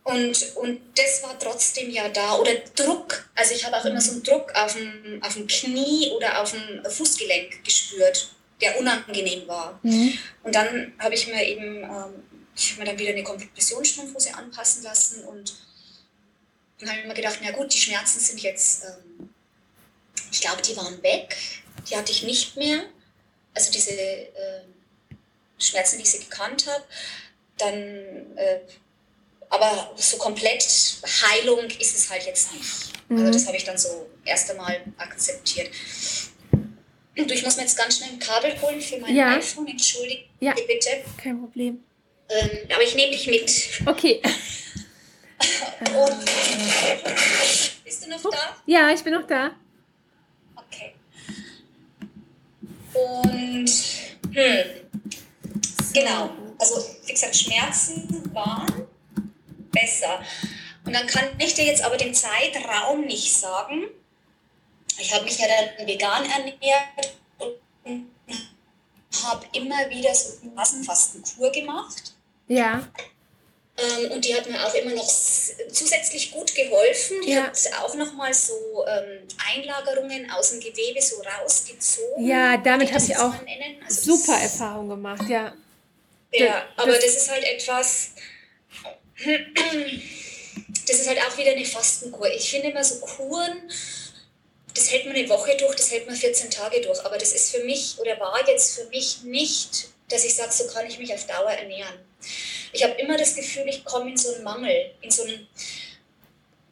Und, und das war trotzdem ja da. Oder Druck. Also ich habe auch immer so einen Druck auf dem, auf dem Knie oder auf dem Fußgelenk gespürt, der unangenehm war. Mhm. Und dann habe ich mir eben, ähm, ich habe mir dann wieder eine Kompressionsstrumpfhose anpassen lassen und dann habe ich mir gedacht, na gut, die Schmerzen sind jetzt, ähm, ich glaube, die waren weg. Die hatte ich nicht mehr. Also diese äh, Schmerzen, die ich sie gekannt habe. Dann äh, aber so komplett Heilung ist es halt jetzt nicht. Also mhm. Also das habe ich dann so erst einmal akzeptiert. Und ich muss mir jetzt ganz schnell ein Kabel holen für mein ja. iPhone. Entschuldige ja. bitte. Kein Problem. Ähm, aber ich nehme dich mit. Okay. <laughs> Und, bist du noch da? Ja, ich bin noch da. Okay. Und hm, genau. Also wie gesagt, Schmerzen waren besser. Und dann kann ich dir jetzt aber den Zeitraum nicht sagen. Ich habe mich ja dann vegan ernährt und habe immer wieder so eine Massenfastenkur gemacht. Ja. Ähm, und die hat mir auch immer noch zusätzlich gut geholfen. Die ja. hat auch nochmal so ähm, Einlagerungen aus dem Gewebe so rausgezogen. Ja, damit habe ich auch also super Erfahrung gemacht, ja. Ja, aber das, das ist halt etwas, das ist halt auch wieder eine Fastenkur. Ich finde immer so Kuren, das hält man eine Woche durch, das hält man 14 Tage durch. Aber das ist für mich oder war jetzt für mich nicht, dass ich sage, so kann ich mich auf Dauer ernähren. Ich habe immer das Gefühl, ich komme in so einen Mangel, in so einen,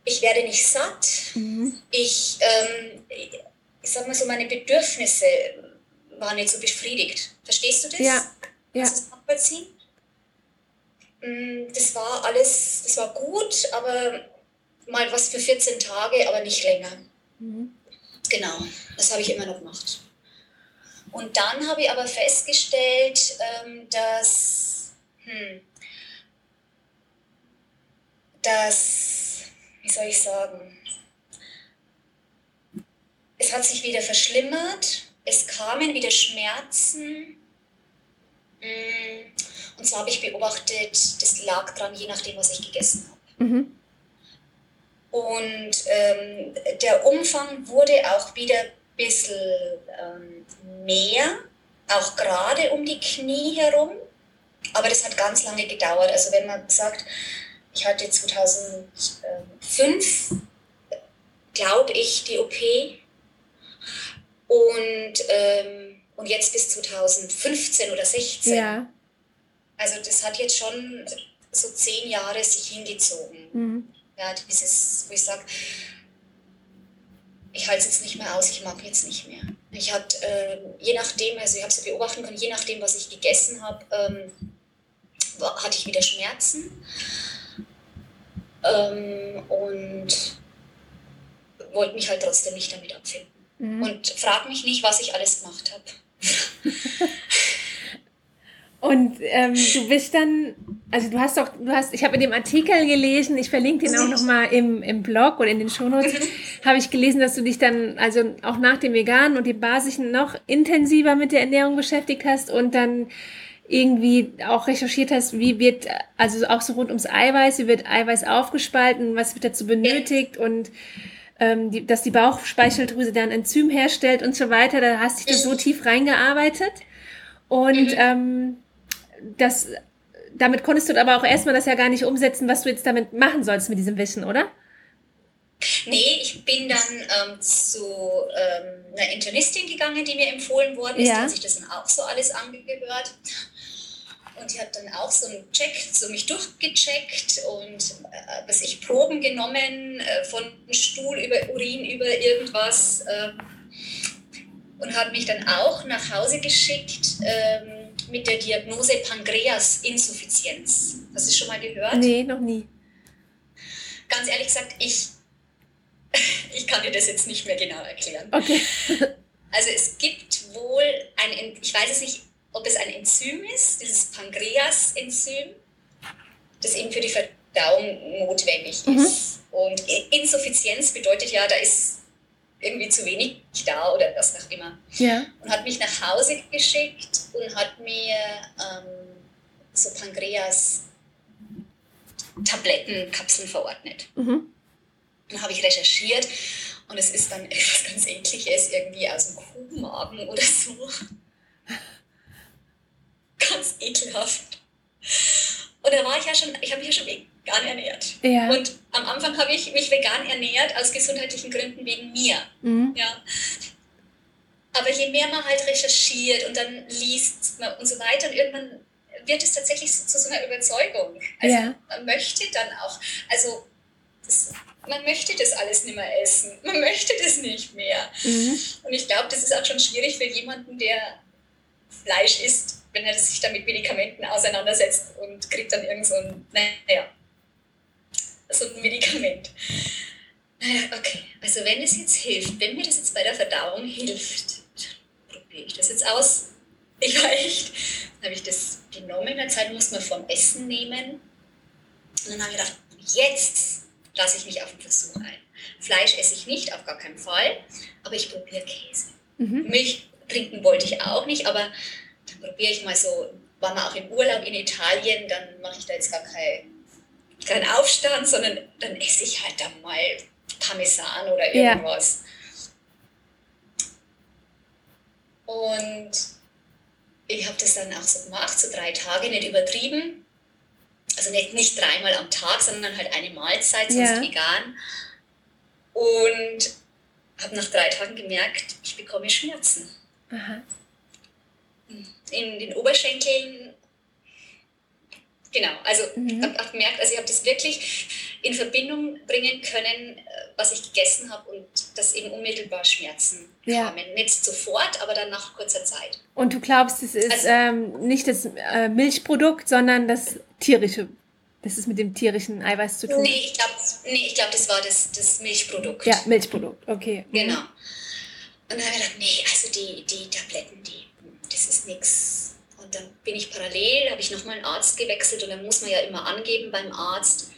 ich werde nicht satt. Mhm. Ich, ähm, ich sag mal so, meine Bedürfnisse waren nicht so befriedigt. Verstehst du das? Ja. ja. Kannst du das nachvollziehen? Mm, das war alles, das war gut, aber mal was für 14 Tage, aber nicht länger. Mhm. Genau, das habe ich immer noch gemacht. Und dann habe ich aber festgestellt, ähm, dass, hm, dass, wie soll ich sagen, es hat sich wieder verschlimmert, es kamen wieder Schmerzen. Und so habe ich beobachtet, das lag dran, je nachdem, was ich gegessen habe. Mhm. Und ähm, der Umfang wurde auch wieder ein bisschen ähm, mehr, auch gerade um die Knie herum. Aber das hat ganz lange gedauert. Also wenn man sagt, ich hatte 2005, glaube ich, die OP. Und ähm, und jetzt bis 2015 oder 16. Ja. Also das hat jetzt schon so zehn Jahre sich hingezogen. Mhm. Ja, dieses, wo ich sage, ich halte es jetzt nicht mehr aus, ich mag jetzt nicht mehr. Ich hatte, äh, je nachdem, also ich habe es beobachten können, je nachdem, was ich gegessen habe, ähm, hatte ich wieder Schmerzen. Ähm, und wollte mich halt trotzdem nicht damit abfinden. Mhm. Und frag mich nicht, was ich alles gemacht habe. Und ähm, du bist dann, also du hast doch, du hast, ich habe in dem Artikel gelesen, ich verlinke den auch nochmal im, im Blog oder in den Shownotes, habe ich gelesen, dass du dich dann, also auch nach dem Veganen und dem Basischen noch intensiver mit der Ernährung beschäftigt hast und dann irgendwie auch recherchiert hast, wie wird, also auch so rund ums Eiweiß, wie wird Eiweiß aufgespalten, was wird dazu benötigt und ähm, die, dass die Bauchspeicheldrüse dann Enzym herstellt und so weiter. Da hast du dich so tief reingearbeitet. Und mhm. ähm, das, damit konntest du aber auch erstmal das ja gar nicht umsetzen, was du jetzt damit machen sollst mit diesem Wissen, oder? Nee, ich bin dann ähm, zu ähm, einer Internistin gegangen, die mir empfohlen worden ist. Ja. Die hat sich das dann auch so alles angehört. Und die hat dann auch so einen Check, so mich durchgecheckt und äh, was ich Proben genommen äh, von Stuhl über Urin über irgendwas äh, und hat mich dann auch nach Hause geschickt ähm, mit der Diagnose Pankreasinsuffizienz. Hast du schon mal gehört? Nee, noch nie. Ganz ehrlich gesagt, ich, <laughs> ich kann dir das jetzt nicht mehr genau erklären. Okay. Also es gibt wohl ein, ich weiß es nicht, ob es ein Enzym ist, dieses Pankreas-Enzym, das eben für die Verdauung notwendig mhm. ist. Und Insuffizienz bedeutet ja, da ist irgendwie zu wenig da oder was auch immer. Ja. Und hat mich nach Hause geschickt und hat mir ähm, so Pankreas-Tablettenkapseln verordnet. Mhm. Dann habe ich recherchiert und es ist dann <laughs> etwas ganz Ekliges, irgendwie aus dem Kuhmagen oder so <laughs> ganz ekelhaft. Und da war ich ja schon, ich habe mich ja schon vegan ernährt. Ja. Und am Anfang habe ich mich vegan ernährt aus gesundheitlichen Gründen wegen mir. Mhm. Ja. Aber je mehr man halt recherchiert und dann liest und so weiter und irgendwann wird es tatsächlich zu so einer Überzeugung. Also ja. man möchte dann auch, also das, man möchte das alles nicht mehr essen. <laughs> Man möchte das nicht mehr. Mhm. Und ich glaube, das ist auch schon schwierig für jemanden, der Fleisch isst, wenn er sich dann mit Medikamenten auseinandersetzt und kriegt dann irgend so ein, naja, so ein Medikament. Okay, also wenn es jetzt hilft, wenn mir das jetzt bei der Verdauung hilft, probiere ich das jetzt aus. Ich war echt, dann habe ich das genommen, in der Zeit muss man vom Essen nehmen. Und dann habe ich gedacht, jetzt lasse ich mich auf den Versuch ein. Fleisch esse ich nicht, auf gar keinen Fall, aber ich probiere Käse. Mhm. Milch trinken wollte ich auch nicht, aber dann probiere ich mal so, war mal auch im Urlaub in Italien, dann mache ich da jetzt gar keinen kein Aufstand, sondern dann esse ich halt da mal Parmesan oder irgendwas. Ja. Und ich habe das dann auch so gemacht, so drei Tage, nicht übertrieben. Also nicht, nicht dreimal am Tag, sondern halt eine Mahlzeit, sonst ja. vegan. Und habe nach drei Tagen gemerkt, ich bekomme Schmerzen. Aha in den Oberschenkeln. Genau, also mhm. ich habe gemerkt, also ich habe das wirklich in Verbindung bringen können, äh, was ich gegessen habe und dass eben unmittelbar Schmerzen ja. kamen. Nicht sofort, aber dann nach kurzer Zeit. Und du glaubst, es ist also, ähm, nicht das äh, Milchprodukt, sondern das tierische, das ist mit dem tierischen Eiweiß zu tun? Nee, ich glaube, nee, glaub, das war das, das Milchprodukt. Ja, Milchprodukt, okay. Genau. Und dann habe ich gedacht, nee, also die, die Tabletten, die das ist nichts. Und dann bin ich parallel, habe ich nochmal einen Arzt gewechselt und dann muss man ja immer angeben beim Arzt,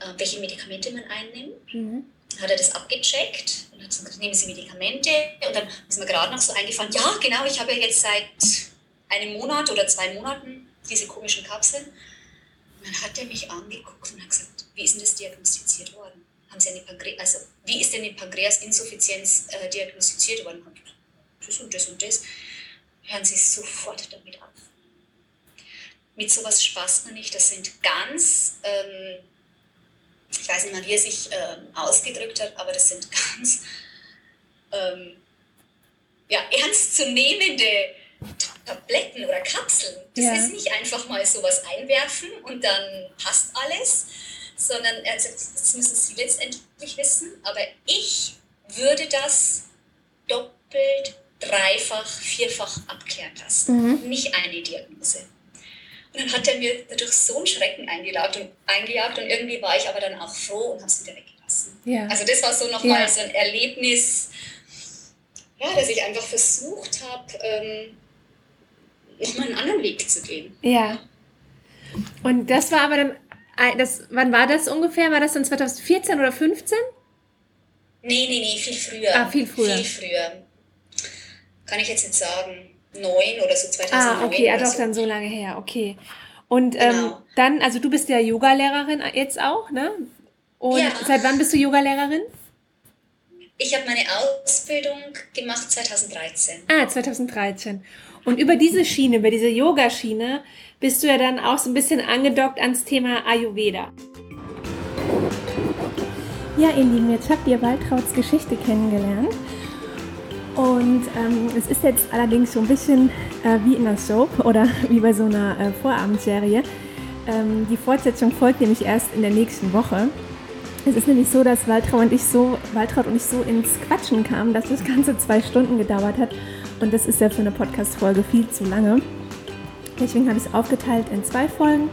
äh, welche Medikamente man einnimmt. Mhm. Hat er das abgecheckt und hat gesagt, nehmen Sie Medikamente. Und dann ist mir gerade noch so eingefallen, ja genau, ich habe ja jetzt seit einem Monat oder zwei Monaten diese komischen Kapseln. Und dann hat er mich angeguckt und hat gesagt, wie ist denn das diagnostiziert worden? Haben Sie eine Pankreas, also wie ist denn eine Pankreasinsuffizienz äh, diagnostiziert worden? Das und das und das hören Sie sofort damit auf. Mit sowas spaßt man nicht. Das sind ganz, ähm, ich weiß nicht mal, wie er sich ähm, ausgedrückt hat, aber das sind ganz ähm, ja, ernstzunehmende Tabletten oder Kapseln. Das ja. ist nicht einfach mal sowas einwerfen und dann passt alles, sondern also, das müssen Sie letztendlich wissen, aber ich würde das doppelt, dreifach, vierfach abklären lassen. Mhm. Nicht eine Diagnose. Und dann hat er mir dadurch so einen Schrecken eingejagt und, eingejagt und irgendwie war ich aber dann auch froh und habe es wieder weggelassen. Ja. Also das war so nochmal ja. so ein Erlebnis, ja, dass ich einfach versucht habe, ähm, nochmal einen anderen Weg zu gehen. Ja. Und das war aber dann, das, wann war das ungefähr? War das dann 2014 oder 15? Nee, nee, nee, viel früher. Ah, viel früher. Viel früher. Kann ich jetzt nicht sagen. Neun oder so 2009. Ah, okay, ja, doch so. dann so lange her, okay. Und ähm, genau. ähm, dann, also du bist ja Yogalehrerin jetzt auch, ne? Und ja. seit wann bist du Yogalehrerin? Ich habe meine Ausbildung gemacht 2013. Ah, 2013. Und über diese Schiene, über diese Yoga-Schiene, bist du ja dann auch so ein bisschen angedockt ans Thema Ayurveda. Ja, ihr Lieben, jetzt habt ihr Waltrauts Geschichte kennengelernt. Und ähm, es ist jetzt allerdings so ein bisschen äh, wie in der Soap oder <laughs> wie bei so einer äh, Vorabendserie. Ähm, die Fortsetzung folgt nämlich erst in der nächsten Woche. Es ist nämlich so, dass Waltraud und ich so, Waltraud und ich so ins Quatschen kamen, dass das Ganze zwei Stunden gedauert hat. Und das ist ja für eine Podcast-Folge viel zu lange. Deswegen habe ich es aufgeteilt in zwei Folgen.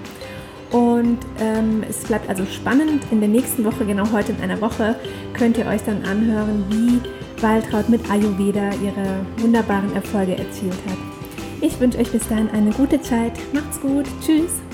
Und ähm, es bleibt also spannend. In der nächsten Woche, genau heute in einer Woche, könnt ihr euch dann anhören, wie Waltraud mit Ayurveda ihre wunderbaren Erfolge erzielt hat. Ich wünsche euch bis dahin eine gute Zeit. Macht's gut. Tschüss.